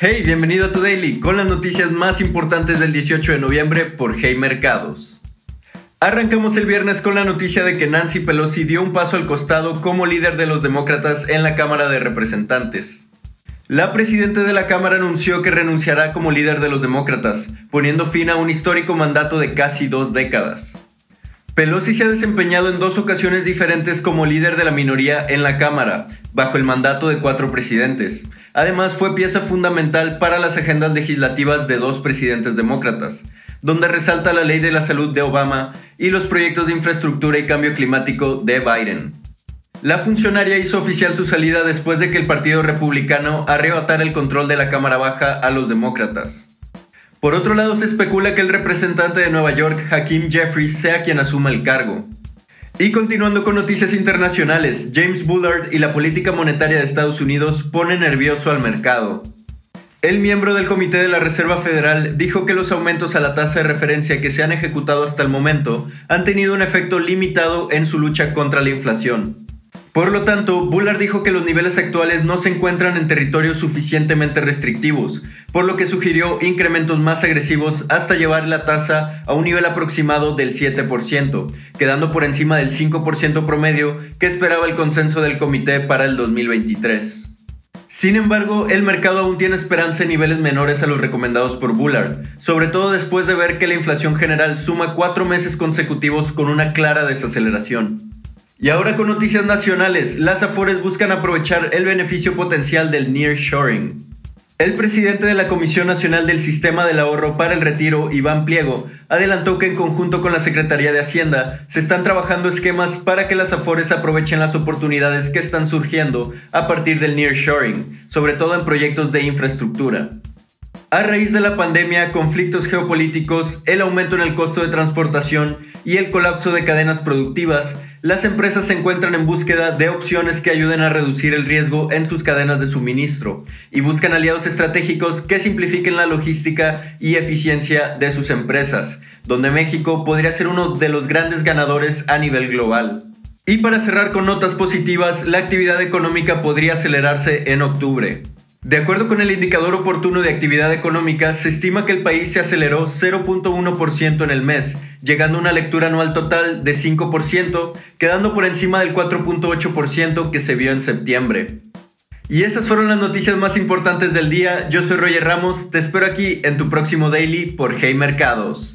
Hey, bienvenido a tu Daily con las noticias más importantes del 18 de noviembre por Hey Mercados. Arrancamos el viernes con la noticia de que Nancy Pelosi dio un paso al costado como líder de los demócratas en la Cámara de Representantes. La presidenta de la Cámara anunció que renunciará como líder de los demócratas, poniendo fin a un histórico mandato de casi dos décadas. Pelosi se ha desempeñado en dos ocasiones diferentes como líder de la minoría en la Cámara, bajo el mandato de cuatro presidentes. Además, fue pieza fundamental para las agendas legislativas de dos presidentes demócratas, donde resalta la ley de la salud de Obama y los proyectos de infraestructura y cambio climático de Biden. La funcionaria hizo oficial su salida después de que el Partido Republicano arrebatara el control de la Cámara Baja a los demócratas. Por otro lado, se especula que el representante de Nueva York, Hakeem Jeffries, sea quien asuma el cargo. Y continuando con noticias internacionales, James Bullard y la política monetaria de Estados Unidos ponen nervioso al mercado. El miembro del Comité de la Reserva Federal dijo que los aumentos a la tasa de referencia que se han ejecutado hasta el momento han tenido un efecto limitado en su lucha contra la inflación. Por lo tanto, Bullard dijo que los niveles actuales no se encuentran en territorios suficientemente restrictivos, por lo que sugirió incrementos más agresivos hasta llevar la tasa a un nivel aproximado del 7%, quedando por encima del 5% promedio que esperaba el consenso del comité para el 2023. Sin embargo, el mercado aún tiene esperanza en niveles menores a los recomendados por Bullard, sobre todo después de ver que la inflación general suma cuatro meses consecutivos con una clara desaceleración. Y ahora con noticias nacionales, las Afores buscan aprovechar el beneficio potencial del nearshoring. El presidente de la Comisión Nacional del Sistema del Ahorro para el Retiro, Iván Pliego, adelantó que en conjunto con la Secretaría de Hacienda se están trabajando esquemas para que las Afores aprovechen las oportunidades que están surgiendo a partir del nearshoring, sobre todo en proyectos de infraestructura. A raíz de la pandemia, conflictos geopolíticos, el aumento en el costo de transportación y el colapso de cadenas productivas, las empresas se encuentran en búsqueda de opciones que ayuden a reducir el riesgo en sus cadenas de suministro y buscan aliados estratégicos que simplifiquen la logística y eficiencia de sus empresas, donde México podría ser uno de los grandes ganadores a nivel global. Y para cerrar con notas positivas, la actividad económica podría acelerarse en octubre. De acuerdo con el indicador oportuno de actividad económica, se estima que el país se aceleró 0.1% en el mes, llegando a una lectura anual total de 5%, quedando por encima del 4.8% que se vio en septiembre. Y esas fueron las noticias más importantes del día. Yo soy Roger Ramos, te espero aquí en tu próximo daily por Hey Mercados.